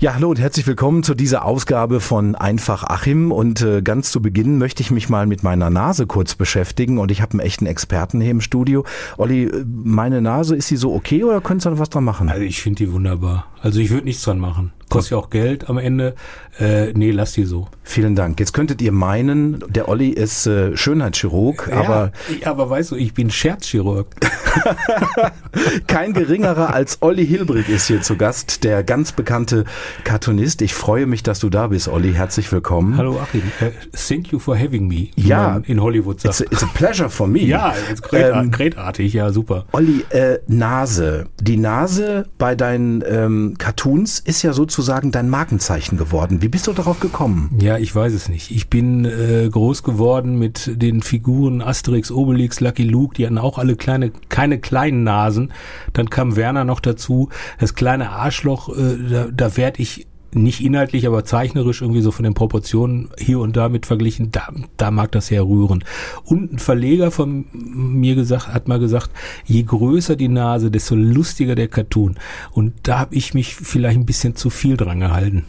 Ja, hallo und herzlich willkommen zu dieser Ausgabe von Einfach Achim. Und äh, ganz zu Beginn möchte ich mich mal mit meiner Nase kurz beschäftigen. Und ich habe einen echten Experten hier im Studio. Olli, äh, meine Nase, ist sie so okay oder könntest du noch was dran machen? Also ich finde die wunderbar. Also ich würde nichts dran machen. Kostet ja auch Geld am Ende. Äh, nee, lass die so. Vielen Dank. Jetzt könntet ihr meinen, der Olli ist äh, Schönheitschirurg, Ja, aber aber weißt du, ich bin Scherzchirurg. kein geringerer als Olli Hilbrich ist hier zu Gast, der ganz bekannte Cartoonist. Ich freue mich, dass du da bist, Olli. Herzlich willkommen. Hallo Achim. Äh, thank you for having me. Ja. in Hollywood It's sagt. a, it's a pleasure for me. ja, jetzt great, Ähm, greatartig, ja, super. Olli, äh, Nase. Die Nase bei deinen ähm, Cartoons ist ja sozusagen dein Markenzeichen geworden. Wie bist du darauf gekommen? Ja, ich weiß es nicht. Ich bin äh, groß geworden mit den Figuren Asterix, Obelix, Lucky Luke, die hatten auch alle kleine, keine kleinen Nasen. Dann kam Werner noch dazu. Das kleine Arschloch, äh, da, da werd ich nicht inhaltlich, aber zeichnerisch irgendwie so von den Proportionen hier und da mit verglichen, da, da mag das sehr rühren. Und ein Verleger von mir gesagt, hat mal gesagt, je größer die Nase, desto lustiger der Cartoon. Und da habe ich mich vielleicht ein bisschen zu viel dran gehalten.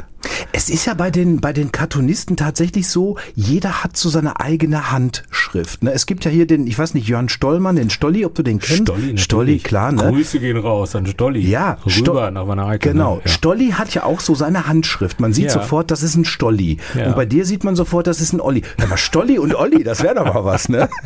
Es ist ja bei den, bei den Cartoonisten tatsächlich so, jeder hat so seine eigene Handschrift. Ne? Es gibt ja hier den, ich weiß nicht, Jörn Stollmann, den Stolli, ob du den kennst. Stolli, Stolli, klar, ne? Grüße gehen raus an Stolli. Ja, Sto- rüber nach Wanne-Eickel. Genau. Ne? Ja. Stolli hat ja auch so seine Handschrift. Man sieht Ja. sofort, das ist ein Stolli. Ja. Und bei dir sieht man sofort, das ist ein Olli. Aber Stolli und Olli, das wäre doch mal was, ne?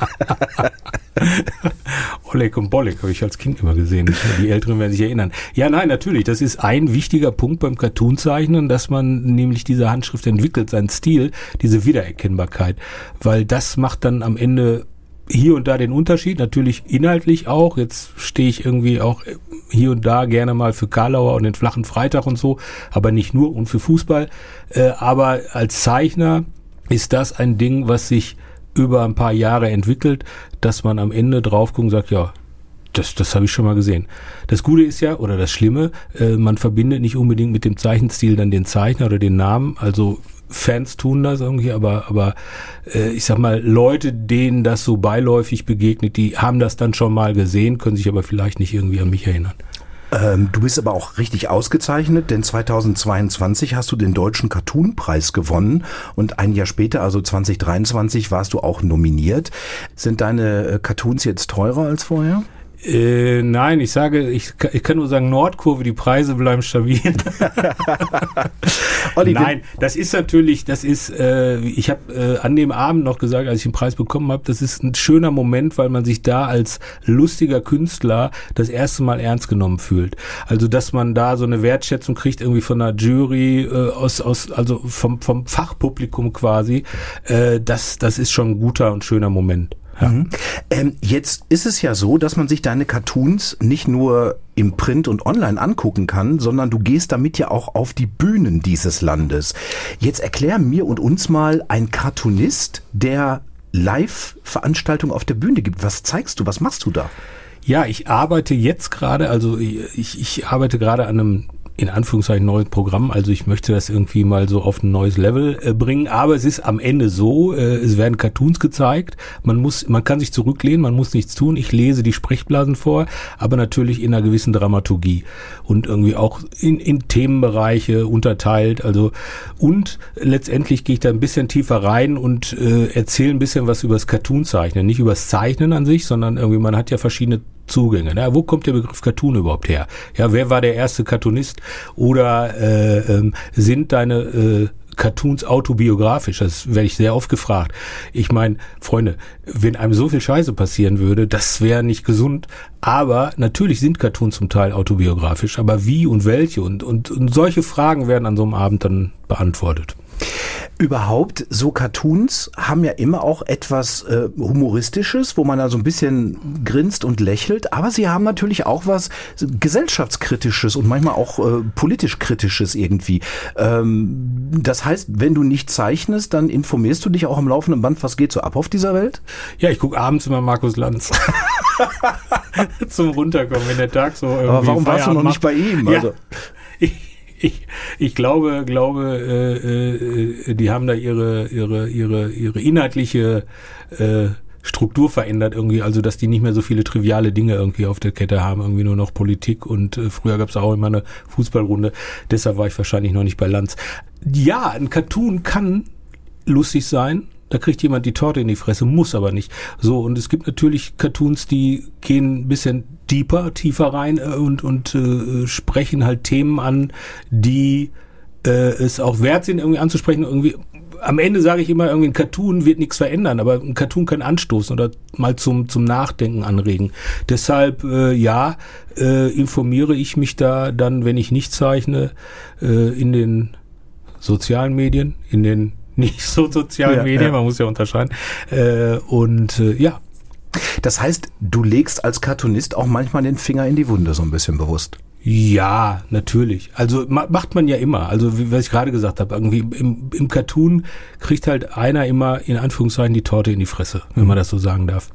Oleg und Bolek habe ich als Kind immer gesehen. Die Älteren werden sich erinnern. Ja, nein, natürlich. Das ist ein wichtiger Punkt beim Cartoonzeichnen, dass man nämlich diese Handschrift entwickelt, seinen Stil, diese Wiedererkennbarkeit. Weil das macht dann am Ende hier und da den Unterschied, natürlich inhaltlich auch. Jetzt stehe ich irgendwie auch hier und da gerne mal für Karlauer und den flachen Freitag und so, aber nicht nur und für Fußball. Äh, aber als Zeichner ist das ein Ding, was sich über ein paar Jahre entwickelt, dass man am Ende drauf guckt und sagt, ja, das, das habe ich schon mal gesehen. Das Gute ist ja, oder das Schlimme, äh, man verbindet nicht unbedingt mit dem Zeichenstil dann den Zeichner oder den Namen. Also Fans tun das irgendwie, aber, aber äh, ich sag mal, Leute, denen das so beiläufig begegnet, die haben das dann schon mal gesehen, können sich aber vielleicht nicht irgendwie an mich erinnern. Ähm, du bist aber auch richtig ausgezeichnet, denn 2022 hast du den Deutschen Cartoon-Preis gewonnen und ein Jahr später, also 2023, warst du auch nominiert. Sind deine äh, Cartoons jetzt teurer als vorher? Äh, nein, ich sage, ich, ich kann nur sagen, Nordkurve, die Preise bleiben stabil. Olli, Nein, das ist natürlich, das ist, äh, ich habe äh, an dem Abend noch gesagt, als ich den Preis bekommen habe, das ist ein schöner Moment, weil man sich da als lustiger Künstler das erste Mal ernst genommen fühlt. Also, dass man da so eine Wertschätzung kriegt, irgendwie von einer Jury, äh, aus, aus, also vom, vom Fachpublikum quasi, äh, das, das ist schon ein guter und schöner Moment. Ja. Ähm, jetzt ist es ja so, dass man sich deine Cartoons nicht nur im Print und online angucken kann, sondern du gehst damit ja auch auf die Bühnen dieses Landes. Jetzt erklär mir und uns mal ein Cartoonist, der Live-Veranstaltungen auf der Bühne gibt. Was zeigst du? Was machst du da? Ja, ich arbeite jetzt gerade, also ich, ich arbeite gerade an einem in Anführungszeichen neues Programm. Also ich möchte das irgendwie mal so auf ein neues Level äh, bringen. Aber es ist am Ende so, äh, es werden Cartoons gezeigt. Man muss, man kann sich zurücklehnen, man muss nichts tun. Ich lese die Sprechblasen vor, aber natürlich in einer gewissen Dramaturgie und irgendwie auch in, in Themenbereiche unterteilt. Also und letztendlich gehe ich da ein bisschen tiefer rein und äh, erzähle ein bisschen was übers Cartoon-Zeichnen, nicht übers Zeichnen an sich, sondern irgendwie man hat ja verschiedene Zugänge. Ne? Wo kommt der Begriff Cartoon überhaupt her? Ja, wer war der erste Cartoonist? Oder äh, ähm, sind deine äh, Cartoons autobiografisch? Das werde ich sehr oft gefragt. Ich meine, Freunde, wenn einem so viel Scheiße passieren würde, das wäre nicht gesund. Aber natürlich sind Cartoons zum Teil autobiografisch. Aber wie und welche? Und, und, und solche Fragen werden an so einem Abend dann beantwortet. Überhaupt, so Cartoons haben ja immer auch etwas äh, Humoristisches, wo man da so ein bisschen grinst und lächelt, aber sie haben natürlich auch was gesellschaftskritisches und manchmal auch äh, politisch kritisches irgendwie. Ähm, das heißt, wenn du nicht zeichnest, dann informierst du dich auch am laufenden Band, was geht so ab auf dieser Welt? Ja, ich gucke abends immer Markus Lanz. Zum Runterkommen, wenn der Tag so irgendwie Aber warum warst du noch Feierabend nicht bei ihm? Ja. Also, ich, ich, ich glaube, glaube, äh, äh, die haben da ihre, ihre, ihre, ihre inhaltliche äh, Struktur verändert irgendwie, also dass die nicht mehr so viele triviale Dinge irgendwie auf der Kette haben, irgendwie nur noch Politik und äh, früher gab es auch immer eine Fußballrunde, deshalb war ich wahrscheinlich noch nicht bei Lanz. Ja, ein Cartoon kann lustig sein, da kriegt jemand die Torte in die Fresse, muss aber nicht. So, und es gibt natürlich Cartoons, die gehen ein bisschen deeper, tiefer rein äh, und, und äh, sprechen halt Themen an, die äh, es auch wert sind, irgendwie anzusprechen, irgendwie am Ende sage ich immer, irgendwie ein Cartoon wird nichts verändern, aber ein Cartoon kann anstoßen oder mal zum, zum Nachdenken anregen. Deshalb, äh, ja, äh, informiere ich mich da dann, wenn ich nicht zeichne, äh, in den sozialen Medien, in den nicht so sozialen ja, Medien, ja. man muss ja unterscheiden. Äh, und äh, ja. Das heißt, du legst als Cartoonist auch manchmal den Finger in die Wunde so ein bisschen bewusst. Ja, natürlich. Also ma macht man ja immer. Also wie was ich gerade gesagt habe, irgendwie im, im Cartoon kriegt halt einer immer in Anführungszeichen die Torte in die Fresse, wenn man das so sagen darf.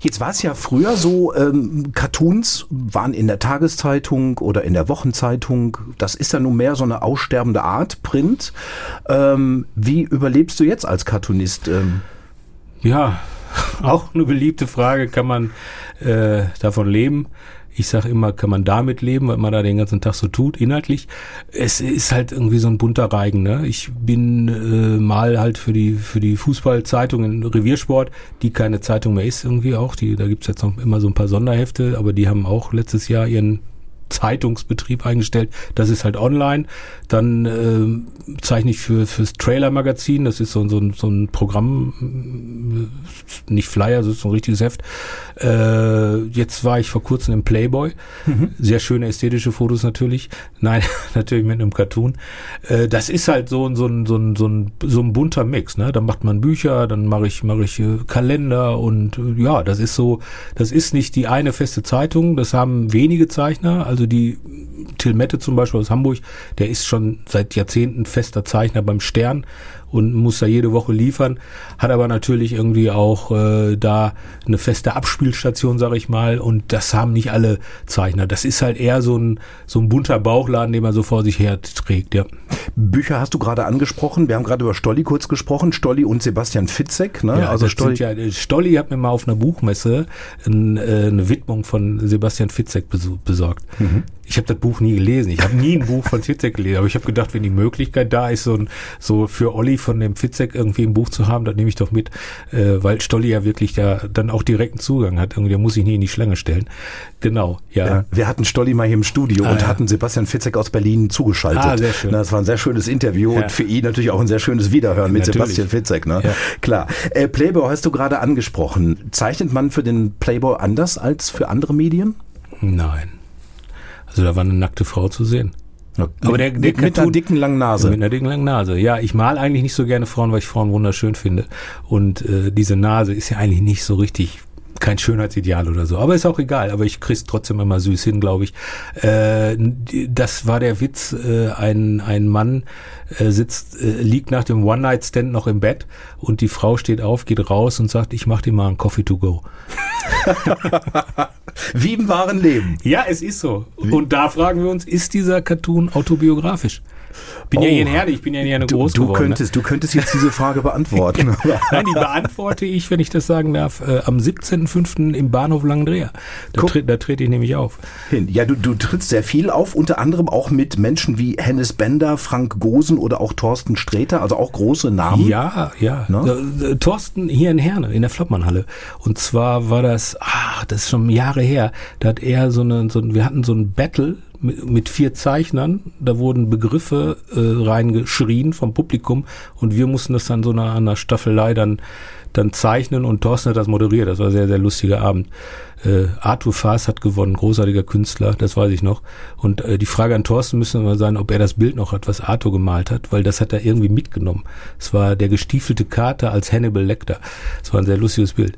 Jetzt war es ja früher so, ähm, Cartoons waren in der Tageszeitung oder in der Wochenzeitung. Das ist ja nun mehr so eine aussterbende Art, Print. Ähm, wie überlebst du jetzt als Cartoonist? Ähm? Ja, auch eine beliebte Frage, kann man äh, davon leben? Ich sage immer, kann man damit leben, weil man da den ganzen Tag so tut, inhaltlich. Es ist halt irgendwie so ein bunter Reigen. Ne? Ich bin äh, mal halt für die für die Fußballzeitung in Reviersport, die keine Zeitung mehr ist irgendwie auch. Die, da gibt's jetzt noch immer so ein paar Sonderhefte, aber die haben auch letztes Jahr ihren Zeitungsbetrieb eingestellt. Das ist halt online. Dann äh, zeichne ich für fürs Trailer-Magazin. Das ist so, so, so ein Programm, nicht Flyer, das ist so ein richtiges Heft. Äh, jetzt war ich vor kurzem im Playboy. Mhm. Sehr schöne ästhetische Fotos natürlich. Nein, natürlich mit einem Cartoon. Äh, das ist halt so, so, ein so, ein so, ein so ein bunter Mix. Ne? Da macht man Bücher, dann mache ich mache ich äh, Kalender und äh, ja, das ist so. Das ist nicht die eine feste Zeitung. Das haben wenige Zeichner. Also die Till Mette zum Beispiel aus Hamburg, der ist schon seit Jahrzehnten fester Zeichner beim Stern und muss da jede Woche liefern, hat aber natürlich irgendwie auch äh, da eine feste Abspielstation, sag ich mal, und das haben nicht alle Zeichner. Das ist halt eher so ein, so ein bunter Bauchladen, den man so vor sich her trägt, ja. Bücher hast du gerade angesprochen. Wir haben gerade über Stolli kurz gesprochen. Stolli und Sebastian Fitzek. Ne? Ja, also Stolli, ja, Stolli hat mir mal auf einer Buchmesse äh, eine Widmung von Sebastian Fitzek besorgt. Mhm. Ich habe das Buch nie gelesen. Ich habe nie ein Buch von Fitzek gelesen, aber ich habe gedacht, wenn die Möglichkeit da ist, so, ein, so für Olli von dem Fitzek irgendwie ein Buch zu haben, dann nehme ich doch mit, äh, weil Stolli ja wirklich da dann auch direkten Zugang hat. Irgendwie, der muss sich nie in die Schlange stellen. Genau, ja. ja wir hatten Stolli mal hier im Studio ah, und ja. hatten Sebastian Fitzek aus Berlin zugeschaltet. Ah, sehr schön. das war ein sehr schönes Interview ja. und für ihn natürlich auch ein sehr schönes Wiederhören mit natürlich. Sebastian Fitzek. Ne? Ja. Klar. Äh, Playboy hast du gerade angesprochen. Zeichnet man für den Playboy anders als für andere Medien? Nein. Also da war eine nackte Frau zu sehen. Ja, aber der, der mit, mit einer dicken langen Nase. Mit einer dicken langen Nase. Ja, ich mal eigentlich nicht so gerne Frauen, weil ich Frauen wunderschön finde. Und äh, diese Nase ist ja eigentlich nicht so richtig kein Schönheitsideal oder so. Aber ist auch egal. Aber ich krieg's trotzdem immer süß hin, glaube ich. Äh, das war der Witz. Äh, ein, ein Mann äh, sitzt, äh, liegt nach dem One-Night-Stand noch im Bett und die Frau steht auf, geht raus und sagt, ich mach dir mal einen Coffee to go. Wie im wahren Leben. Ja, es ist so. Und da fragen wir uns, ist dieser Cartoon autobiografisch? Bin oh. ja hier ein Herde, ich bin ja hier eine groß du, du ne? könntest? Du könntest jetzt diese Frage beantworten. Nein, die beantworte ich, wenn ich das sagen darf, äh, am 17.05. im Bahnhof Langendreher. Da, tre da trete ich nämlich auf. Hin. Ja, du, du trittst sehr viel auf, unter anderem auch mit Menschen wie Hennes Bender, Frank Gosen oder auch Thorsten Sträter, also auch große Namen. Ja, ja. Ne? Äh, Thorsten hier in Herne, in der Flottmannhalle. Und zwar war das, ah, das ist schon Jahre her, da hat er so eine, so, wir hatten so ein Battle mit, mit vier Zeichnern. Da wurden Begriffe äh, reingeschrien vom Publikum und wir mussten das dann so nach einer Staffelei dann, dann zeichnen und Thorsten hat das moderiert. Das war ein sehr, sehr lustiger Abend. Äh, Arthur Faas hat gewonnen, großartiger Künstler, das weiß ich noch. Und äh, die Frage an Thorsten müsste immer sein, ob er das Bild noch hat, was Arthur gemalt hat, weil das hat er irgendwie mitgenommen. Es war der gestiefelte Kater als Hannibal Lecter. Es war ein sehr lustiges Bild.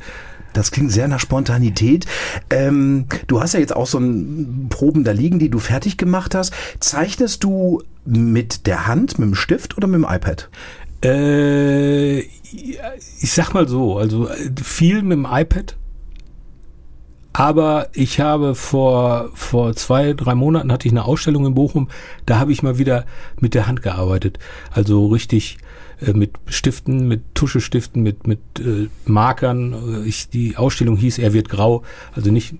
Das klingt sehr nach Spontanität. Ähm, du hast ja jetzt auch so ein Proben da liegen, die du fertig gemacht hast. Zeichnest du mit der Hand, mit dem Stift oder mit dem iPad? Äh, ich sag mal so, also viel mit dem iPad. Aber ich habe vor, vor zwei, drei Monaten hatte ich eine Ausstellung in Bochum, da habe ich mal wieder mit der Hand gearbeitet. Also richtig äh, mit Stiften, mit Tuschestiften, mit, mit äh, Markern. Ich, die Ausstellung hieß Er wird grau, also nicht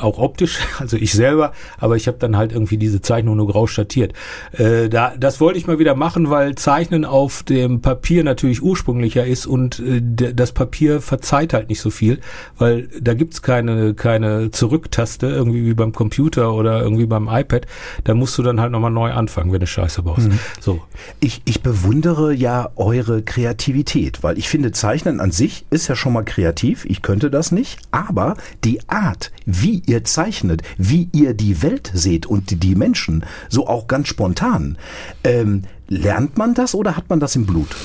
auch optisch, also ich selber, aber ich habe dann halt irgendwie diese Zeichnung nur grau statiert. Äh, da, das wollte ich mal wieder machen, weil Zeichnen auf dem Papier natürlich ursprünglicher ist und äh, das Papier verzeiht halt nicht so viel, weil da gibt's keine, keine Zurücktaste, irgendwie wie beim Computer oder irgendwie beim iPad. Da musst du dann halt nochmal neu anfangen, wenn du Scheiße baust. Mhm. So. Ich, ich bewundere ja eure Kreativität, weil ich finde, Zeichnen an sich ist ja schon mal kreativ. Ich könnte das nicht, aber die Art, wie ihr zeichnet, wie ihr die Welt seht und die Menschen, so auch ganz spontan. Ähm, lernt man das oder hat man das im Blut?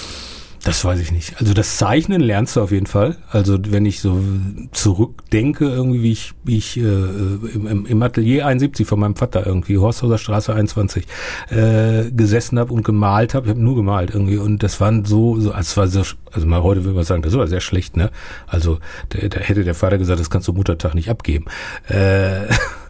Das weiß ich nicht. Also das Zeichnen lernst du auf jeden Fall. Also wenn ich so zurückdenke, irgendwie wie ich, wie ich äh, im, im Atelier 71 von meinem Vater irgendwie, Horsthauser Straße 21, äh, gesessen habe und gemalt habe. Ich habe nur gemalt irgendwie und das waren so, so als war so, also mal heute würde man sagen, das war sehr schlecht, ne? Also da, da hätte der Vater gesagt, das kannst du Muttertag nicht abgeben. Äh,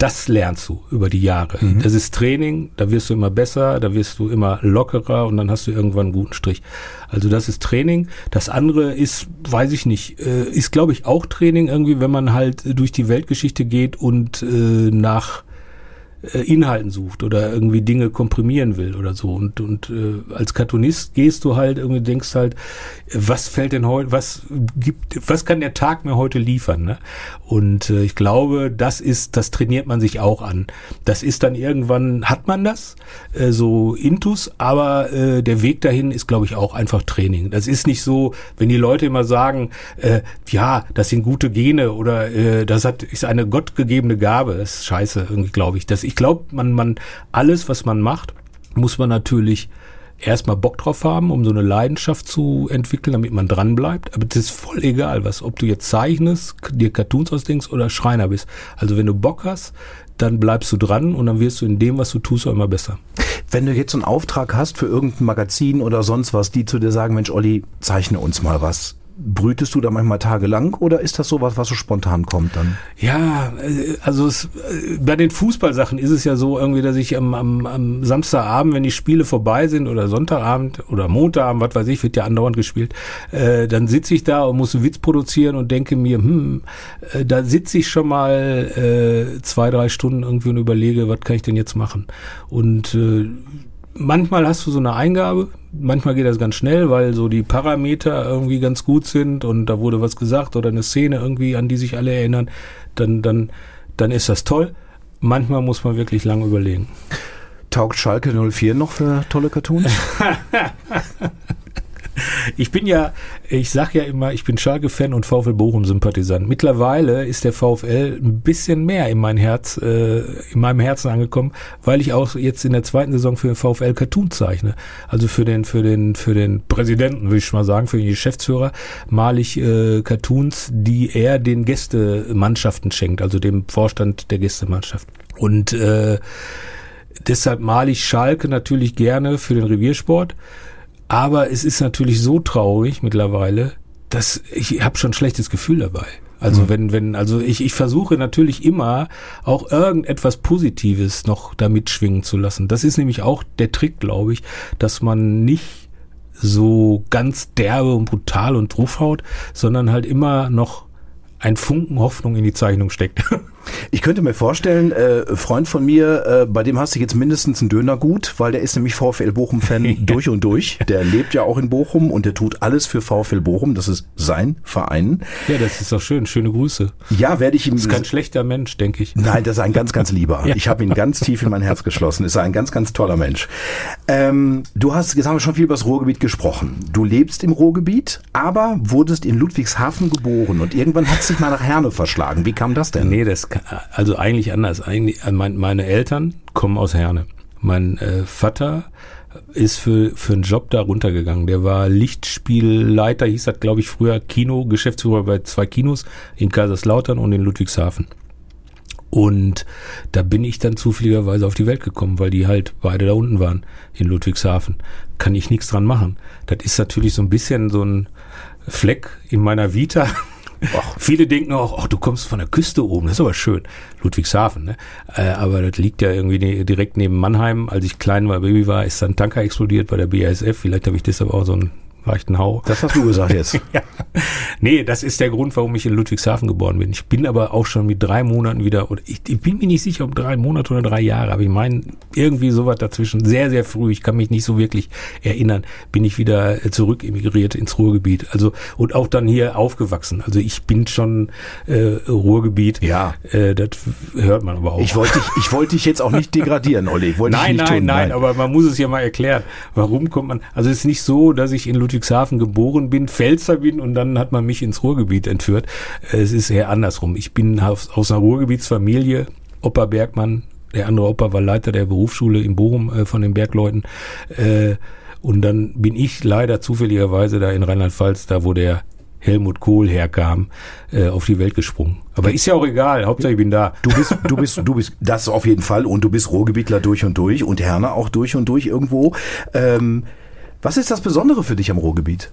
das lernst du über die Jahre. Mhm. Das ist Training, da wirst du immer besser, da wirst du immer lockerer und dann hast du irgendwann einen guten Strich. Also das ist Training. Das andere ist, weiß ich nicht, äh, ist glaube ich auch Training irgendwie, wenn man halt durch die Weltgeschichte geht und äh, nach Inhalten sucht oder irgendwie Dinge komprimieren will oder so. Und, und äh, als Cartoonist gehst du halt irgendwie, denkst halt, was fällt denn heute, was gibt, was kann der Tag mir heute liefern? Ne? Und äh, ich glaube, das ist, das trainiert man sich auch an. Das ist dann irgendwann, hat man das, äh, so Intus, aber äh, der Weg dahin ist, glaube ich, auch einfach Training. Das ist nicht so, wenn die Leute immer sagen, äh, ja, das sind gute Gene oder äh, das hat, ist eine gottgegebene Gabe. Das ist scheiße, irgendwie, glaube ich. Das ich glaube, man, man, alles, was man macht, muss man natürlich erstmal Bock drauf haben, um so eine Leidenschaft zu entwickeln, damit man dran bleibt. Aber das ist voll egal, was, ob du jetzt zeichnest, dir Cartoons ausdenkst oder Schreiner bist. Also wenn du Bock hast, dann bleibst du dran und dann wirst du in dem, was du tust, auch immer besser. Wenn du jetzt einen Auftrag hast für irgendein Magazin oder sonst was, die zu dir sagen, Mensch, Olli, zeichne uns mal was brütest du da manchmal tagelang oder ist das sowas, was so spontan kommt dann? Ja, äh, also es, äh, bei den Fußballsachen ist es ja so irgendwie, dass ich am, am, am Samstagabend, wenn die Spiele vorbei sind oder Sonntagabend oder Montagabend, was weiß ich, wird ja andauernd gespielt, äh, dann sitze ich da und muss einen Witz produzieren und denke mir, hm, äh, da sitze ich schon mal äh, zwei, drei Stunden irgendwie und überlege, was kann ich denn jetzt machen? Und äh, manchmal hast du so eine Eingabe, manchmal geht das ganz schnell, weil so die Parameter irgendwie ganz gut sind und da wurde was gesagt oder eine Szene irgendwie, an die sich alle erinnern, dann, dann, dann ist das toll. Manchmal muss man wirklich lange überlegen. Taugt Schalke 04 noch für tolle Cartoons? Ich bin ja, ich sag ja immer, ich bin Schalke-Fan und VfL Bochum-Sympathisant. Mittlerweile ist der VfL ein bisschen mehr in mein Herz, äh, in meinem Herzen angekommen, weil ich auch jetzt in der zweiten Saison für den VfL Cartoon zeichne. Also für den, für den, für den Präsidenten, würde ich mal sagen, für den Geschäftsführer male ich äh, Cartoons, die er den Gästemannschaften schenkt, also dem Vorstand der Gästemannschaft. Und äh, deshalb male ich Schalke natürlich gerne für den Reviersport. Aber es ist natürlich so traurig mittlerweile, dass ich habe schon ein schlechtes Gefühl dabei. Also mhm. wenn, wenn, also ich, ich versuche natürlich immer auch irgendetwas Positives noch damit schwingen zu lassen. Das ist nämlich auch der Trick, glaube ich, dass man nicht so ganz derbe und brutal und draufhaut, sondern halt immer noch ein Funken Hoffnung in die Zeichnung steckt. Ich könnte mir vorstellen, äh, Freund von mir, äh, bei dem hast du jetzt mindestens einen Döner gut, weil der ist nämlich VfL Bochum-Fan durch und durch. Der lebt ja auch in Bochum und der tut alles für VfL Bochum. Das ist sein Verein. Ja, das ist doch schön. Schöne Grüße. Ja, werde ich ihm. Das ist kein schlechter Mensch, denke ich. Nein, das ist ein ganz, ganz lieber. ja. Ich habe ihn ganz tief in mein Herz geschlossen. Ist ein ganz, ganz toller Mensch. Ähm, du hast, jetzt haben wir schon viel über das Ruhrgebiet gesprochen. Du lebst im Ruhrgebiet, aber wurdest in Ludwigshafen geboren und irgendwann hat es dich mal nach Herne verschlagen. Wie kam das denn? Nee, das also eigentlich anders. Eigentlich, äh, mein, meine Eltern kommen aus Herne. Mein äh, Vater ist für, für einen Job da runtergegangen. Der war Lichtspielleiter, hieß das, glaube ich, früher Kino, Geschäftsführer bei zwei Kinos in Kaiserslautern und in Ludwigshafen. Und da bin ich dann zufälligerweise auf die Welt gekommen, weil die halt beide da unten waren in Ludwigshafen. Kann ich nichts dran machen. Das ist natürlich so ein bisschen so ein Fleck in meiner Vita, Och. Viele denken auch, ach, du kommst von der Küste oben, das ist aber schön. Ludwigshafen, ne? Äh, aber das liegt ja irgendwie ne, direkt neben Mannheim. Als ich klein war, Baby war, ist dann Tanker explodiert bei der BASF. Vielleicht habe ich deshalb auch so ein leichten Hau. Das hast du gesagt jetzt. ja. Nee, das ist der Grund, warum ich in Ludwigshafen geboren bin. Ich bin aber auch schon mit drei Monaten wieder, oder ich, ich bin mir nicht sicher, ob drei Monate oder drei Jahre, aber ich meine, irgendwie sowas dazwischen, sehr, sehr früh, ich kann mich nicht so wirklich erinnern, bin ich wieder zurück emigriert ins Ruhrgebiet. Also, und auch dann hier aufgewachsen. Also ich bin schon äh, Ruhrgebiet. Ja. Äh, das hört man aber auch. Ich wollte dich, ich wollte dich jetzt auch nicht degradieren, Olli. Wollte nein, ich nicht nein, tun. nein, aber man muss es ja mal erklären. Warum kommt man, also es ist nicht so, dass ich in Ludwigshafen geboren bin, Pfälzer bin und dann hat man mich ins Ruhrgebiet entführt. Es ist eher andersrum. Ich bin aus, aus einer Ruhrgebietsfamilie, Opa Bergmann, der andere Opa war Leiter der Berufsschule in Bochum äh, von den Bergleuten. Äh, und dann bin ich leider zufälligerweise da in Rheinland-Pfalz, da wo der Helmut Kohl herkam, äh, auf die Welt gesprungen. Aber ist ja auch egal, Hauptsache ich bin da. Du bist, du bist, du bist, das auf jeden Fall und du bist Ruhrgebietler durch und durch und Herne auch durch und durch irgendwo. Ähm, was ist das Besondere für dich am Ruhrgebiet?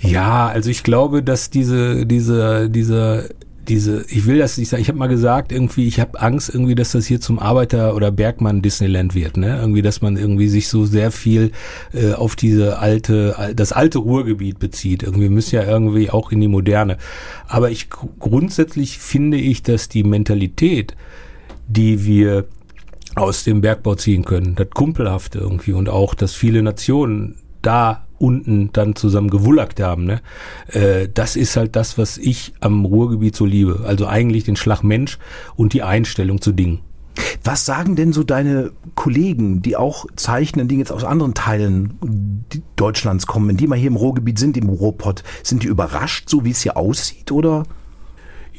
Ja, also ich glaube, dass diese, diese, diese diese, ich will das nicht sagen, ich habe mal gesagt, irgendwie, ich habe Angst irgendwie, dass das hier zum Arbeiter- oder Bergmann-Disneyland wird, ne? Irgendwie, dass man irgendwie sich so sehr viel äh, auf diese alte, das alte Ruhrgebiet bezieht. Irgendwie müssen ja irgendwie auch in die Moderne. Aber ich grundsätzlich finde ich, dass die Mentalität, die wir aus dem Bergbau ziehen können, das Kumpelhafte irgendwie und auch, dass viele Nationen da unten dann zusammen gewullackt haben. Ne? Äh, das ist halt das, was ich am Ruhrgebiet so liebe. Also eigentlich den Schlag Mensch und die Einstellung zu Dingen. Was sagen denn so deine Kollegen, die auch zeichnen, die jetzt aus anderen Teilen Deutschlands kommen, wenn die mal hier im Ruhrgebiet sind, im Ruhrpott, sind die überrascht, so wie es hier aussieht, oder?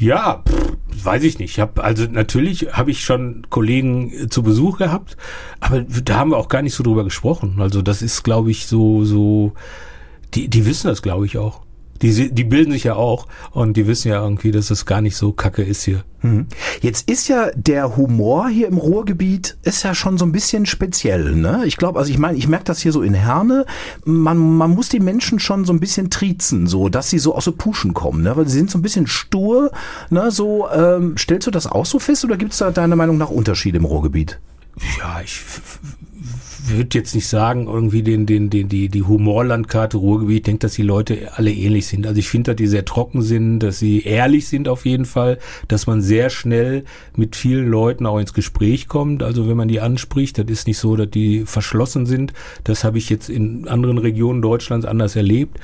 Ja, pff, weiß ich nicht. Ich hab, also natürlich habe ich schon Kollegen äh, zu Besuch gehabt, aber da haben wir auch gar nicht so drüber gesprochen. Also das ist, glaube ich, so so. Die, die wissen das, glaube ich, auch. Die, die bilden sich ja auch und die wissen ja irgendwie, dass es gar nicht so kacke ist hier. Mhm. Jetzt ist ja der Humor hier im Ruhrgebiet ist ja schon so ein bisschen speziell, ne? Ich glaube, also ich meine, ich merke das hier so in Herne, man, man muss die Menschen schon so ein bisschen triezen, so, dass sie so aus so Puschen kommen, ne? Weil sie sind so ein bisschen stur, ne? So, ähm, stellst du das auch so fest oder gibt es da deiner Meinung nach Unterschiede im Ruhrgebiet? Ja, ich würde jetzt nicht sagen, irgendwie den, den, den, die, die Humorlandkarte Ruhrgebiet, denkt, dass die Leute alle ähnlich sind. Also ich finde, dass die sehr trocken sind, dass sie ehrlich sind auf jeden Fall, dass man sehr schnell mit vielen Leuten auch ins Gespräch kommt. Also wenn man die anspricht, das ist nicht so, dass die verschlossen sind. Das habe ich jetzt in anderen Regionen Deutschlands anders erlebt.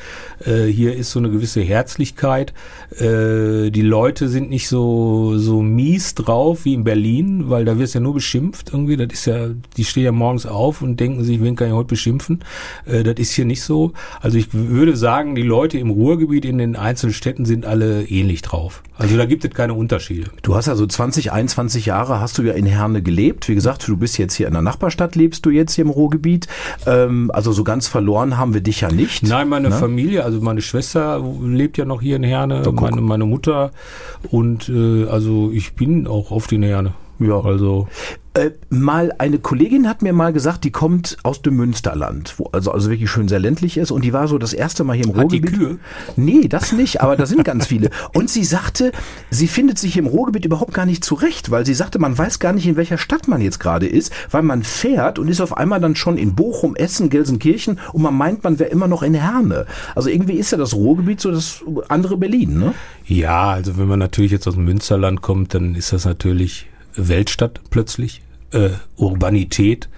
Äh, hier ist so eine gewisse Herzlichkeit. Äh, die Leute sind nicht so, so mies drauf wie in Berlin, weil da wirst ja nur beschimpft irgendwie. Das ist ja, die stehen ja morgens auf und denken sich, wen kann ich heute beschimpfen? Äh, das ist hier nicht so. Also ich würde sagen, die Leute im Ruhrgebiet in den einzelnen Städten sind alle ähnlich drauf. Also da gibt es keine Unterschiede. Du hast also 20, 21 Jahre hast du ja in Herne gelebt. Wie gesagt, du bist jetzt hier in der Nachbarstadt, lebst du jetzt hier im Ruhrgebiet. Ähm, also so ganz verloren haben wir dich ja nicht. Nein, meine ne? Familie, also meine Schwester lebt ja noch hier in Herne, meine, meine Mutter und äh, also ich bin auch oft in Herne. Ja. Also äh, mal eine Kollegin hat mir mal gesagt, die kommt aus dem Münsterland, wo also also wirklich schön sehr ländlich ist und die war so das erste Mal hier im Ruhrgebiet. Hat die Kühe? Nee, das nicht, aber da sind ganz viele. Und sie sagte, sie findet sich im Ruhrgebiet überhaupt gar nicht zurecht, weil sie sagte, man weiß gar nicht, in welcher Stadt man jetzt gerade ist, weil man fährt und ist auf einmal dann schon in Bochum, Essen, Gelsenkirchen und man meint, man wäre immer noch in Herne. Also irgendwie ist ja das Ruhrgebiet so das andere Berlin, ne? Ja, also wenn man natürlich jetzt aus dem Münsterland kommt, dann ist das natürlich Weltstadt plötzlich, äh, Urbanität.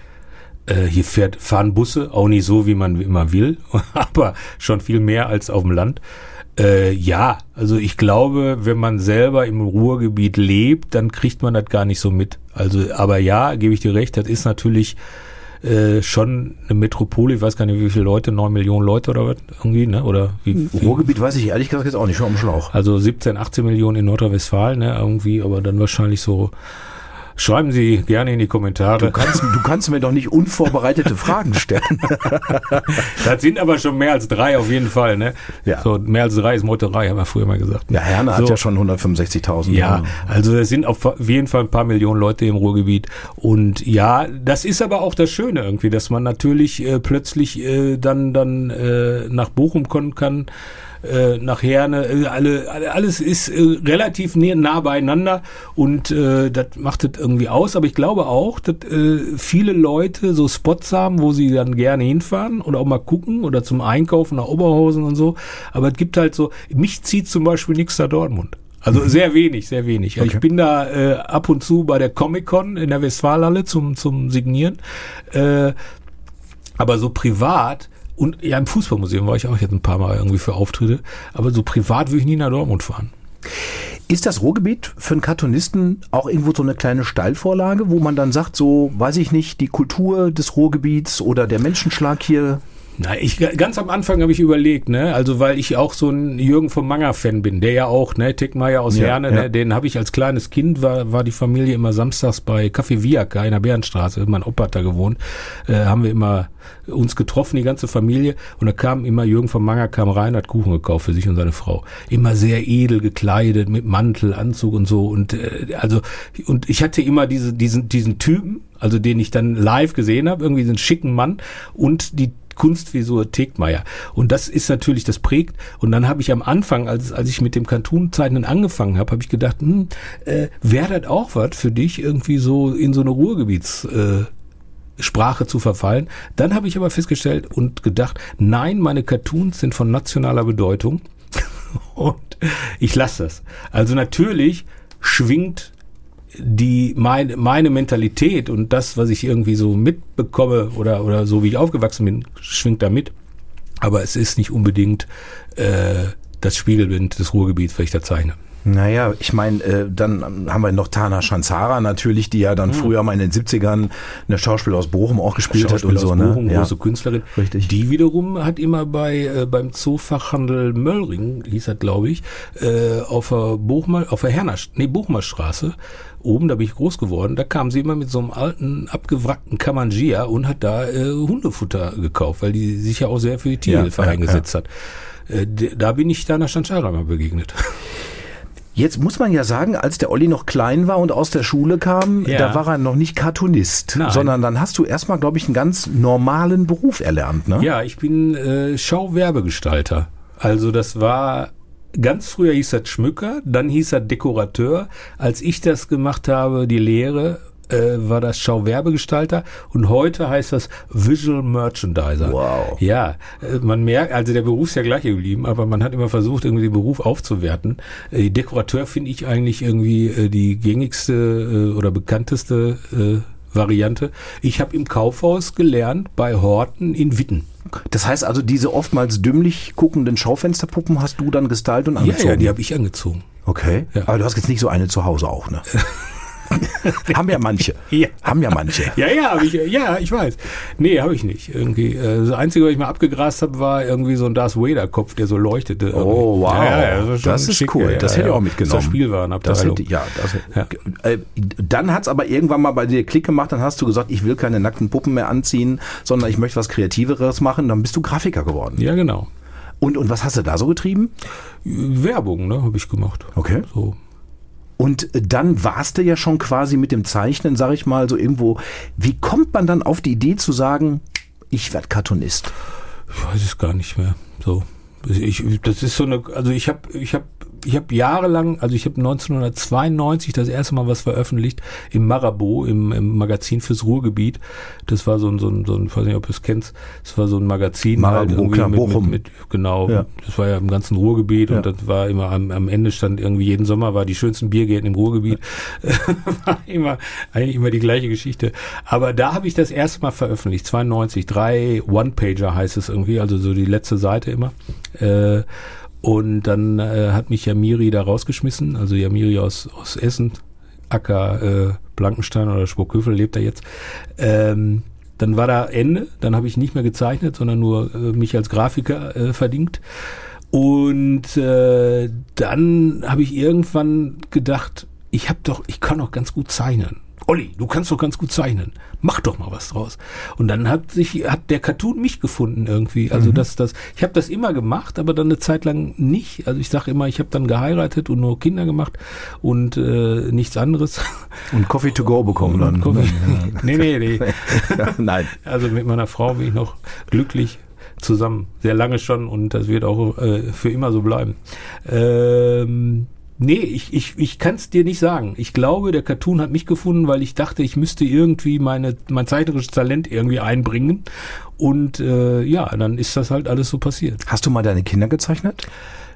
Äh, hier fährt, fahren Busse, auch nicht so, wie man immer will, aber schon viel mehr als auf dem Land. Äh, ja, also ich glaube, wenn man selber im Ruhrgebiet lebt, dann kriegt man das gar nicht so mit. Also, aber ja, gebe ich dir recht, das ist natürlich äh, schon eine Metropole, ich weiß gar nicht, wie viele Leute, neun Millionen Leute oder was irgendwie, ne? Oder wie, wie? Ruhrgebiet weiß ich ehrlich gesagt jetzt auch nicht, schon am Schlauch. Also 17, 18 Millionen in Nordrhein-Westfalen, ne? Irgendwie, aber dann wahrscheinlich so Schreiben Sie gerne in die Kommentare. Du kannst, du kannst mir doch nicht unvorbereitete Fragen stellen. das sind aber schon mehr als drei auf jeden Fall. Ne? Ja. So, mehr als drei ist Meuterei, haben wir früher mal gesagt. Ja, Herne so. hat ja schon 165.000. Ja, also es sind auf jeden Fall ein paar Millionen Leute im Ruhrgebiet. Und ja, das ist aber auch das Schöne irgendwie, dass man natürlich äh, plötzlich äh, dann, dann äh, nach Bochum kommen kann äh, nach Herne, äh, alle, alle, alles ist äh, relativ nah, nah beieinander und äh, das macht es irgendwie aus. Aber ich glaube auch, dass äh, viele Leute so Spots haben, wo sie dann gerne hinfahren oder auch mal gucken oder zum Einkaufen nach Oberhausen und so. Aber es gibt halt so, mich zieht zum Beispiel nichts da Dortmund. Also mhm. sehr wenig, sehr wenig. Okay. Ich bin da äh, ab und zu bei der Comic-Con in der Westfalenhalle zum, zum Signieren. Äh, aber so privat und ja, im Fußballmuseum war ich auch jetzt ein paar Mal irgendwie für Auftritte. Aber so privat würde ich nie nach Dortmund fahren. Ist das Ruhrgebiet für einen Cartoonisten auch irgendwo so eine kleine Steilvorlage, wo man dann sagt, so, weiß ich nicht, die Kultur des Ruhrgebiets oder der Menschenschlag hier na, ich ganz am Anfang habe ich überlegt, ne, also weil ich auch so ein Jürgen vom Manger Fan bin, der ja auch, ne, Tickmeier aus ja, Herne, ja. Ne, den habe ich als kleines Kind war war die Familie immer samstags bei Café Viaka in der Bärenstraße, mein Opa hat da gewohnt, äh, haben wir immer uns getroffen, die ganze Familie. Und da kam immer Jürgen vom Manger kam rein, hat Kuchen gekauft für sich und seine Frau. Immer sehr edel gekleidet mit Mantel, Anzug und so. Und äh, also und ich hatte immer diese diesen diesen Typen, also den ich dann live gesehen habe, irgendwie diesen schicken Mann. Und die Kunstvisur Tegmeier. Und das ist natürlich, das prägt. Und dann habe ich am Anfang, als, als ich mit dem Cartoon-Zeichnen angefangen habe, habe ich gedacht, hm, äh, wäre das auch was für dich, irgendwie so in so eine Ruhrgebiets... Äh, Sprache zu verfallen. Dann habe ich aber festgestellt und gedacht, nein, meine Cartoons sind von nationaler Bedeutung und ich lasse das. Also natürlich schwingt die meine, meine Mentalität und das, was ich irgendwie so mitbekomme oder, oder so wie ich aufgewachsen bin, schwingt da mit. Aber es ist nicht unbedingt äh, das Spiegelbild des Ruhrgebiets, was ich da zeichne. Naja, ich meine, äh, dann haben wir noch Tana Schanzara natürlich, die ja dann hm. früher mal in den 70ern eine Schauspielerin aus Bochum auch gespielt hat und so. Ne? Bochum, ne? große Künstlerin. Richtig. Die wiederum hat immer bei äh, beim Zoofachhandel Möllring, hieß das glaube ich, äh, auf der Bochumer, auf der Herner, nee, Bochumer Straße, oben, da bin ich groß geworden, da kam sie immer mit so einem alten, abgewrackten Kamangia und hat da äh, Hundefutter gekauft, weil die sich ja auch sehr für die Tierhilfe ja, eingesetzt ja. hat. Äh, da bin ich Dana Schanchara mal begegnet. Jetzt muss man ja sagen, als der Olli noch klein war und aus der Schule kam, ja. da war er noch nicht Cartoonist, Nein. sondern dann hast du erstmal, glaube ich, einen ganz normalen Beruf erlernt. Ne? Ja, ich bin äh, Schauwerbegestalter. Also das war ganz früher hieß er Schmücker, dann hieß er Dekorateur. Als ich das gemacht habe, die Lehre, äh, war das Schauwerbegestalter und heute heißt das Visual Merchandiser. Wow. Ja, äh, man merkt, also der Beruf ist ja gleich geblieben, aber man hat immer versucht, irgendwie den Beruf aufzuwerten. Äh, Dekorateur finde ich eigentlich irgendwie äh, die gängigste äh, oder bekannteste äh, Variante. Ich habe im Kaufhaus gelernt bei Horten in Witten. Das heißt also, diese oftmals dümmlich guckenden Schaufensterpuppen hast du dann gestylt und angezogen? Ja, ja die habe ich angezogen. Okay. Ja. Aber du hast jetzt nicht so eine zu Hause auch, ne? haben ja manche. Ja. Haben ja manche. Ja, ja, hab ich, ja, ich weiß. Nee, habe ich nicht. Irgendwie. Äh, das Einzige, was ich mal abgegrast habe, war irgendwie so ein Darth Vader-Kopf, der so leuchtete. Oh, wow. Ja, ja, das, das ist schick, cool. das hätte ich auch mitgenommen. Das Spielwarenabteilung. Das hätte, ja, das, ja. Äh, dann hat's aber irgendwann mal bei dir Klick gemacht, dann hast du gesagt, ich will keine nackten Puppen mehr anziehen, sondern ich möchte was Kreativeres machen. Dann bist du Grafiker geworden. Ja, genau. Und, und was hast du da so getrieben? Werbung, ne, habe ich gemacht. Okay. So und dann warst du ja schon quasi mit dem Zeichnen, sag ich mal, so irgendwo. Wie kommt man dann auf die Idee zu sagen, ich werde Cartoonist? Ich weiß es gar nicht mehr. So. Ich, das ist so eine, also ich habe ich hab ich habe jahrelang, also ich habe 1992 das erste Mal was veröffentlicht im Marabou, im, im Magazin fürs Ruhrgebiet. Das war so ein, so ein, so ein ich weiß nicht, ob du es kennst, das war so ein Magazin. Marabou, halt klar, mit, Bochum. Mit, mit, genau, ja. das war ja im ganzen Ruhrgebiet ja. und das war immer am, am Ende stand irgendwie jeden Sommer war die schönsten Biergärten im Ruhrgebiet. war immer, eigentlich immer die gleiche Geschichte. Aber da habe ich das erste Mal veröffentlicht, 92, drei One-Pager heißt es irgendwie, also so die letzte Seite immer. Äh, und dann äh, hat mich Jamiri da rausgeschmissen, also Jamiri aus, aus Essen, Acker äh, Blankenstein oder Spurköfel lebt er jetzt. Ähm, dann war da Ende, dann habe ich nicht mehr gezeichnet, sondern nur äh, mich als Grafiker äh, verdient. Und äh, dann habe ich irgendwann gedacht, ich habe doch, ich kann doch ganz gut zeichnen. Olli, du kannst doch ganz gut zeichnen. Mach doch mal was draus. Und dann hat sich hat der Cartoon mich gefunden irgendwie. Also mhm. das das ich habe das immer gemacht, aber dann eine Zeit lang nicht. Also ich sage immer, ich habe dann geheiratet und nur Kinder gemacht und äh, nichts anderes. Und Coffee to go bekommen und dann. Coffee. nee, nee, nee. Nein. Also mit meiner Frau bin ich noch glücklich zusammen, sehr lange schon und das wird auch äh, für immer so bleiben. Ähm, Nee, ich, ich, ich kann es dir nicht sagen. Ich glaube, der Cartoon hat mich gefunden, weil ich dachte, ich müsste irgendwie meine, mein zeichnerisches Talent irgendwie einbringen. Und äh, ja, dann ist das halt alles so passiert. Hast du mal deine Kinder gezeichnet?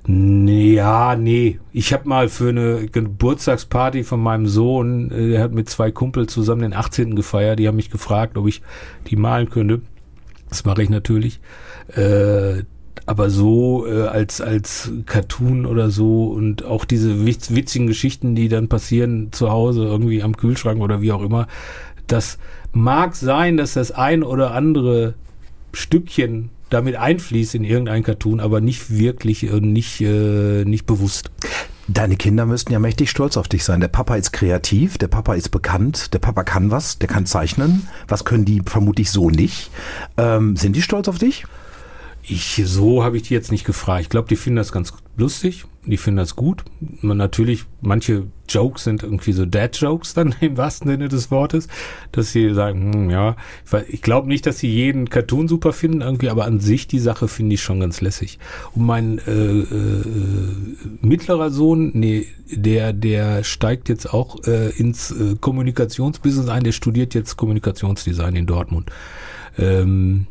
Nee, ja, nee. Ich habe mal für eine Geburtstagsparty von meinem Sohn, äh, der hat mit zwei Kumpels zusammen den 18. gefeiert, die haben mich gefragt, ob ich die malen könnte. Das mache ich natürlich. Äh, aber so äh, als als Cartoon oder so und auch diese witzigen Geschichten, die dann passieren zu Hause irgendwie am Kühlschrank oder wie auch immer, das mag sein, dass das ein oder andere Stückchen damit einfließt in irgendein Cartoon, aber nicht wirklich und nicht äh, nicht bewusst. Deine Kinder müssten ja mächtig stolz auf dich sein. Der Papa ist kreativ, der Papa ist bekannt, der Papa kann was, der kann zeichnen. Was können die vermutlich so nicht? Ähm, sind die stolz auf dich? Ich, so habe ich die jetzt nicht gefragt. Ich glaube, die finden das ganz lustig. Die finden das gut. Man natürlich, manche Jokes sind irgendwie so Dad-Jokes dann im wahrsten Sinne des Wortes, dass sie sagen, hm, ja, ich glaube nicht, dass sie jeden Cartoon super finden irgendwie, aber an sich die Sache finde ich schon ganz lässig. Und mein äh, äh, mittlerer Sohn, nee, der, der steigt jetzt auch äh, ins äh, Kommunikationsbusiness ein, der studiert jetzt Kommunikationsdesign in Dortmund. Ähm,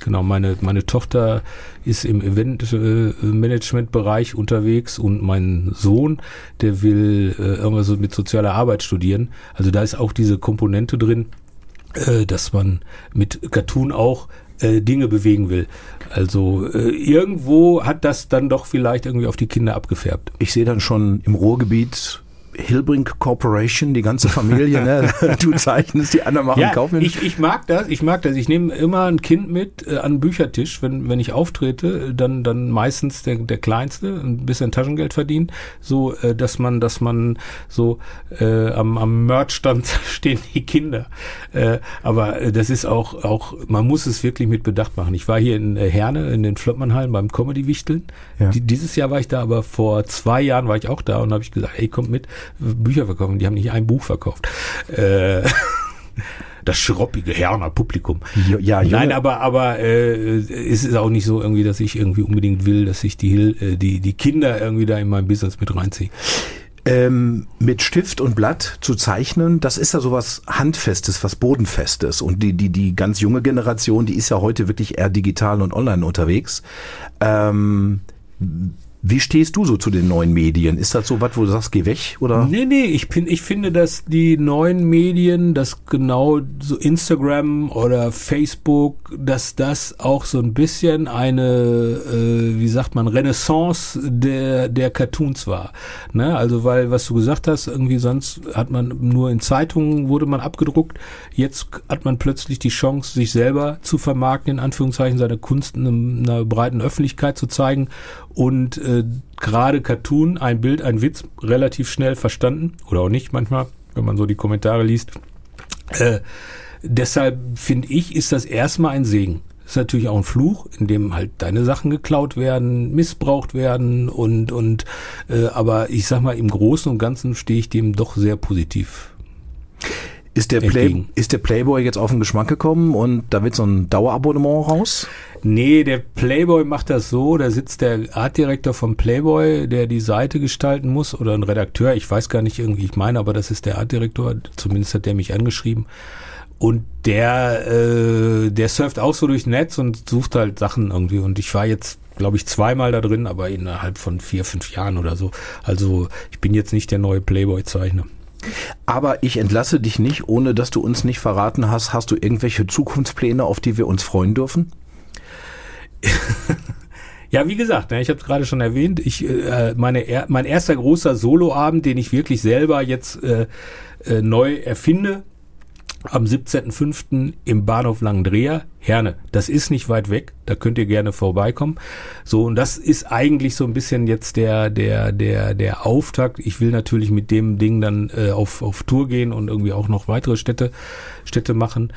Genau, meine, meine Tochter ist im Event-Management-Bereich unterwegs und mein Sohn, der will äh, irgendwas mit sozialer Arbeit studieren. Also da ist auch diese Komponente drin, äh, dass man mit Cartoon auch äh, Dinge bewegen will. Also äh, irgendwo hat das dann doch vielleicht irgendwie auf die Kinder abgefärbt. Ich sehe dann schon im Ruhrgebiet Hillbrink Corporation, die ganze Familie, ne? du zeichnest, die anderen machen ja, Kaufen. Ich, ich mag das, ich mag das. Ich nehme immer ein Kind mit äh, an den Büchertisch, wenn, wenn ich auftrete, dann, dann meistens der, der Kleinste, ein bisschen Taschengeld verdient, so, äh, dass man, dass man so äh, am, am Merchstand stehen die Kinder. Äh, aber äh, das ist auch, auch, man muss es wirklich mit Bedacht machen. Ich war hier in äh, Herne, in den Flottmannhallen beim Comedy-Wichteln. Ja. Die, dieses Jahr war ich da, aber vor zwei Jahren war ich auch da und habe ich gesagt, ey, kommt mit Bücher verkaufen. Die haben nicht ein Buch verkauft. Äh, das schroppige Herner Publikum. Ja, ja, Nein, aber aber äh, es ist auch nicht so irgendwie, dass ich irgendwie unbedingt will, dass ich die äh, die die Kinder irgendwie da in mein Business mit reinziehe. Ähm, mit Stift und Blatt zu zeichnen, das ist ja sowas Handfestes, was Bodenfestes. Und die, die, die ganz junge Generation, die ist ja heute wirklich eher digital und online unterwegs. Ähm, wie stehst du so zu den neuen Medien? Ist das so was, wo du sagst, geh weg? Oder? Nee, nee, ich, bin, ich finde, dass die neuen Medien, dass genau so Instagram oder Facebook, dass das auch so ein bisschen eine, äh, wie sagt man, Renaissance der, der Cartoons war. Ne? Also, weil, was du gesagt hast, irgendwie sonst hat man nur in Zeitungen wurde man abgedruckt. Jetzt hat man plötzlich die Chance, sich selber zu vermarkten, in Anführungszeichen, seine Kunst in einer breiten Öffentlichkeit zu zeigen und äh, gerade Cartoon, ein Bild, ein Witz, relativ schnell verstanden oder auch nicht manchmal, wenn man so die Kommentare liest. Äh, deshalb finde ich, ist das erstmal ein Segen. Ist natürlich auch ein Fluch, in dem halt deine Sachen geklaut werden, missbraucht werden und und äh, aber ich sag mal im Großen und Ganzen stehe ich dem doch sehr positiv. Ist der, Play, ist der Playboy jetzt auf den Geschmack gekommen und da wird so ein Dauerabonnement raus? Nee, der Playboy macht das so, da sitzt der Artdirektor vom Playboy, der die Seite gestalten muss, oder ein Redakteur, ich weiß gar nicht irgendwie, ich meine, aber das ist der Artdirektor, zumindest hat der mich angeschrieben. Und der, äh, der surft auch so durchs Netz und sucht halt Sachen irgendwie. Und ich war jetzt, glaube ich, zweimal da drin, aber innerhalb von vier, fünf Jahren oder so. Also ich bin jetzt nicht der neue Playboy-Zeichner. Aber ich entlasse dich nicht, ohne dass du uns nicht verraten hast. Hast du irgendwelche Zukunftspläne, auf die wir uns freuen dürfen? Ja, wie gesagt, ne, ich habe es gerade schon erwähnt, ich, äh, meine, mein erster großer Soloabend, den ich wirklich selber jetzt äh, äh, neu erfinde, am 17.05. im Bahnhof Langendreher, Herne. Das ist nicht weit weg, da könnt ihr gerne vorbeikommen. So, und das ist eigentlich so ein bisschen jetzt der, der, der, der Auftakt. Ich will natürlich mit dem Ding dann äh, auf, auf Tour gehen und irgendwie auch noch weitere Städte, Städte machen.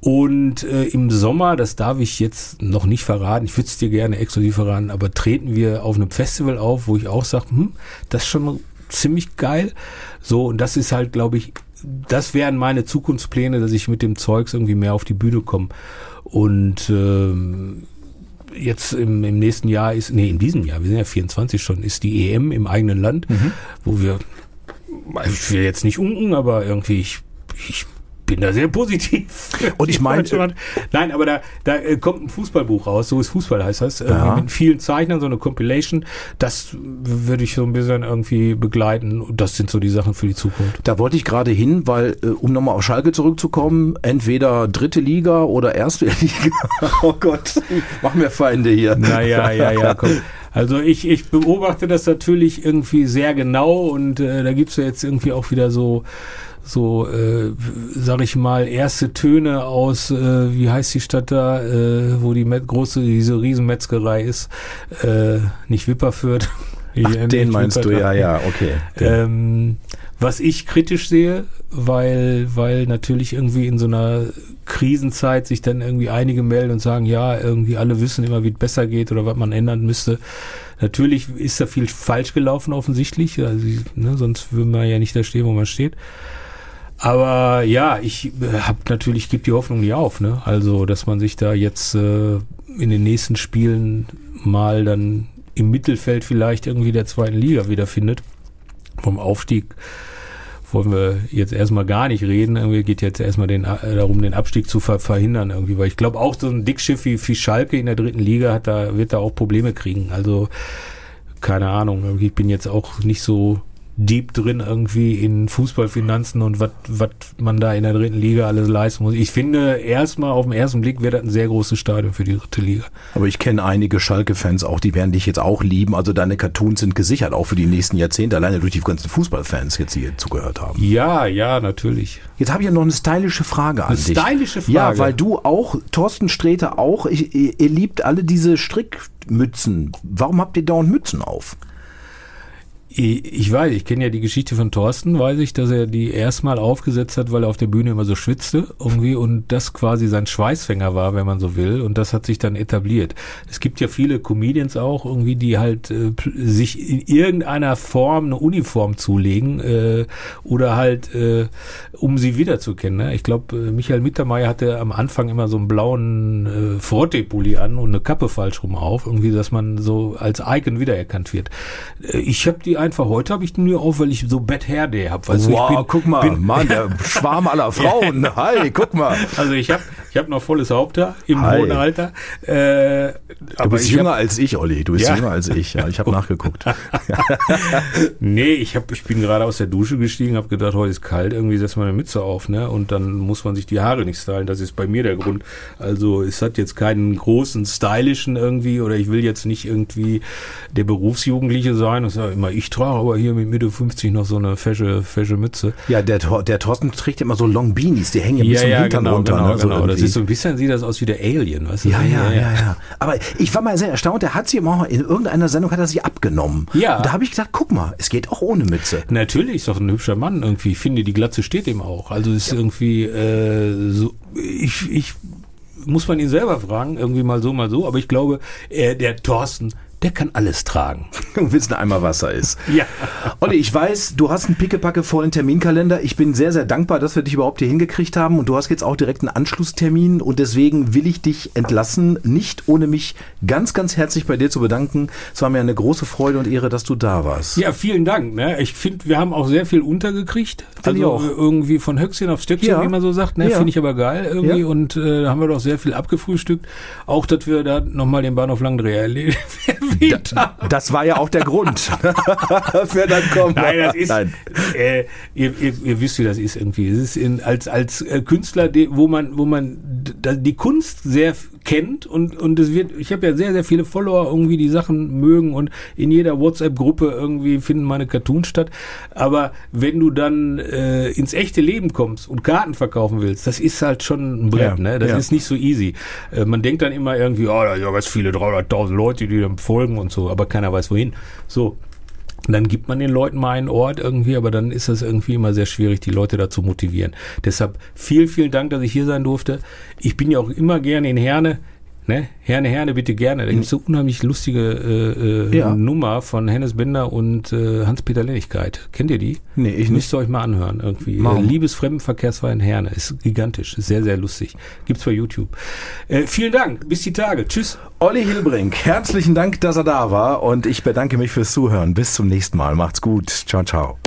Und äh, im Sommer, das darf ich jetzt noch nicht verraten, ich würde es dir gerne exklusiv verraten, aber treten wir auf einem Festival auf, wo ich auch sage, hm, das ist schon ziemlich geil. So, und das ist halt, glaube ich, das wären meine Zukunftspläne, dass ich mit dem Zeugs irgendwie mehr auf die Bühne komme. Und ähm, jetzt im, im nächsten Jahr ist, nee, in diesem Jahr, wir sind ja 24 schon, ist die EM im eigenen Land, mhm. wo wir, ich will jetzt nicht unken, aber irgendwie, ich, ich bin da sehr positiv. Und ich meine, nein, aber da, da äh, kommt ein Fußballbuch raus, so ist Fußball heißt das, äh, ja. mit vielen Zeichnern, so eine Compilation. Das würde ich so ein bisschen irgendwie begleiten. Und das sind so die Sachen für die Zukunft. Da wollte ich gerade hin, weil, äh, um nochmal auf Schalke zurückzukommen, entweder dritte Liga oder erste Liga. oh Gott, machen wir Feinde hier. Naja, ja, ja, komm. Also ich, ich beobachte das natürlich irgendwie sehr genau und äh, da gibt's ja jetzt irgendwie auch wieder so so, äh, sag ich mal, erste Töne aus, äh, wie heißt die Stadt da, äh, wo die Met große, diese Riesenmetzgerei ist, äh, nicht Wipperfürth. Ach, den meinst du, ja, ja, okay. Ähm, was ich kritisch sehe, weil, weil natürlich irgendwie in so einer Krisenzeit sich dann irgendwie einige melden und sagen, ja, irgendwie alle wissen immer, wie es besser geht oder was man ändern müsste. Natürlich ist da viel falsch gelaufen offensichtlich, also, ne, sonst würde man ja nicht da stehen, wo man steht. Aber ja, ich äh, habe natürlich, gibt die Hoffnung nie auf. Ne? Also, dass man sich da jetzt äh, in den nächsten Spielen mal dann im Mittelfeld vielleicht irgendwie der zweiten Liga wiederfindet. Vom Aufstieg wollen wir jetzt erstmal gar nicht reden. Irgendwie geht jetzt erstmal den, äh, darum, den Abstieg zu ver verhindern irgendwie. Weil ich glaube auch so ein Dickschiff wie, wie Schalke in der dritten Liga hat da, wird da auch Probleme kriegen. Also keine Ahnung. Ich bin jetzt auch nicht so deep drin irgendwie in Fußballfinanzen und was man da in der dritten Liga alles leisten muss. Ich finde, erstmal auf den ersten Blick wäre das ein sehr großes Stadion für die dritte Liga. Aber ich kenne einige Schalke-Fans auch, die werden dich jetzt auch lieben. Also deine Cartoons sind gesichert, auch für die nächsten Jahrzehnte, alleine durch die ganzen Fußballfans jetzt hier zugehört haben. Ja, ja, natürlich. Jetzt habe ich ja noch eine stylische Frage an eine dich. Stylische Frage? Ja, weil du auch, Thorsten Sträter auch, ich, ihr liebt alle diese Strickmützen. Warum habt ihr dauernd Mützen auf? Ich weiß, ich kenne ja die Geschichte von Thorsten, weiß ich, dass er die erstmal aufgesetzt hat, weil er auf der Bühne immer so schwitzte irgendwie und das quasi sein Schweißfänger war, wenn man so will und das hat sich dann etabliert. Es gibt ja viele Comedians auch irgendwie, die halt äh, sich in irgendeiner Form eine Uniform zulegen äh, oder halt, äh, um sie wiederzukennen. Ne? Ich glaube, äh, Michael Mittermeier hatte am Anfang immer so einen blauen äh, Frottee-Pulli an und eine Kappe falsch rum auf, irgendwie, dass man so als Icon wiedererkannt wird. Äh, ich habe die einfach, heute habe ich den nur auf, weil ich so Bad Hair Day habe. Wow, ich bin, guck mal, bin, Mann, der Schwarm aller Frauen. Hi, guck mal. Also ich habe ich hab noch volles Haupthaar im Hi. hohen Alter. Äh, du bist jünger hab, als ich, Olli. Du bist ja. jünger als ich. Ja, ich habe nachgeguckt. nee, ich, hab, ich bin gerade aus der Dusche gestiegen, habe gedacht, heute ist kalt, irgendwie setzt man eine Mütze auf, ne? Und dann muss man sich die Haare nicht stylen. Das ist bei mir der Grund. Also es hat jetzt keinen großen stylischen irgendwie oder ich will jetzt nicht irgendwie der Berufsjugendliche sein und sage immer, ich trage aber hier mit Mitte 50 noch so eine fesche, fesche Mütze. Ja, der, der Thorsten trägt immer so Long Beanies, die hängen ja bis zum ja, Hintern genau, runter. Genau, ne? so genau. Das ist so ein bisschen, sieht das aus wie der Alien, weißt du? Ja, ja, ja, ja, Aber ich war mal sehr erstaunt, der hat sie immer in irgendeiner Sendung hat er sie abgenommen. Ja. Und da habe ich gedacht, guck mal, es geht auch ohne Mütze. Natürlich, ist doch ein hübscher Mann irgendwie. Ich finde, die Glatze steht ihm auch. Also ist irgendwie äh, so, ich, ich muss man ihn selber fragen, irgendwie mal so, mal so, aber ich glaube, er, der Thorsten der kann alles tragen. Und wissen einmal, was er ist. Ja. Olli, ich weiß, du hast einen pickepacke vollen Terminkalender. Ich bin sehr, sehr dankbar, dass wir dich überhaupt hier hingekriegt haben. Und du hast jetzt auch direkt einen Anschlusstermin. Und deswegen will ich dich entlassen, nicht ohne mich ganz, ganz herzlich bei dir zu bedanken. Es war mir eine große Freude und Ehre, dass du da warst. Ja, vielen Dank. Ne? Ich finde, wir haben auch sehr viel untergekriegt. Find also irgendwie von Höchstchen auf Stöckchen, ja. wie man so sagt. Ne? Ja. Finde ich aber geil irgendwie. Ja. Und äh, da haben wir doch sehr viel abgefrühstückt. Auch, dass wir da nochmal den Bahnhof Langdreh erlebt da, das war ja auch der Grund für dann kommen. Nein, das ist, Nein. Äh, ihr, ihr, ihr, wisst, wie das ist irgendwie. Es ist in, als, als äh, Künstler, wo man, wo man die Kunst sehr kennt und, und es wird, ich habe ja sehr, sehr viele Follower irgendwie, die Sachen mögen und in jeder WhatsApp-Gruppe irgendwie finden meine Cartoons statt. Aber wenn du dann äh, ins echte Leben kommst und Karten verkaufen willst, das ist halt schon ein Brett, ja, ne? Das ja. ist nicht so easy. Äh, man denkt dann immer irgendwie, oh, da sind ja ganz viele, 300.000 Leute, die dann folgen und so, aber keiner weiß wohin. So, dann gibt man den Leuten mal einen Ort irgendwie, aber dann ist es irgendwie immer sehr schwierig, die Leute dazu motivieren. Deshalb vielen, vielen Dank, dass ich hier sein durfte. Ich bin ja auch immer gerne in Herne. Ne? Herne, Herne, bitte gerne. Da gibt es so unheimlich lustige äh, äh, Ja. Nummer von Hennes Bender und äh, Hans-Peter Lennigkeit. Kennt ihr die? Nee, ich nicht. Müsst ihr euch mal anhören irgendwie. Machen wir. Liebesfremdenverkehrswehr in Herne. Ist gigantisch. Ist sehr, sehr lustig. Gibt's bei YouTube. Äh, vielen Dank. Bis die Tage. Tschüss. Olli Hilbrink, herzlichen Dank, dass er da war und ich bedanke mich fürs Zuhören. Bis zum nächsten Mal. Macht's gut. Ciao, ciao.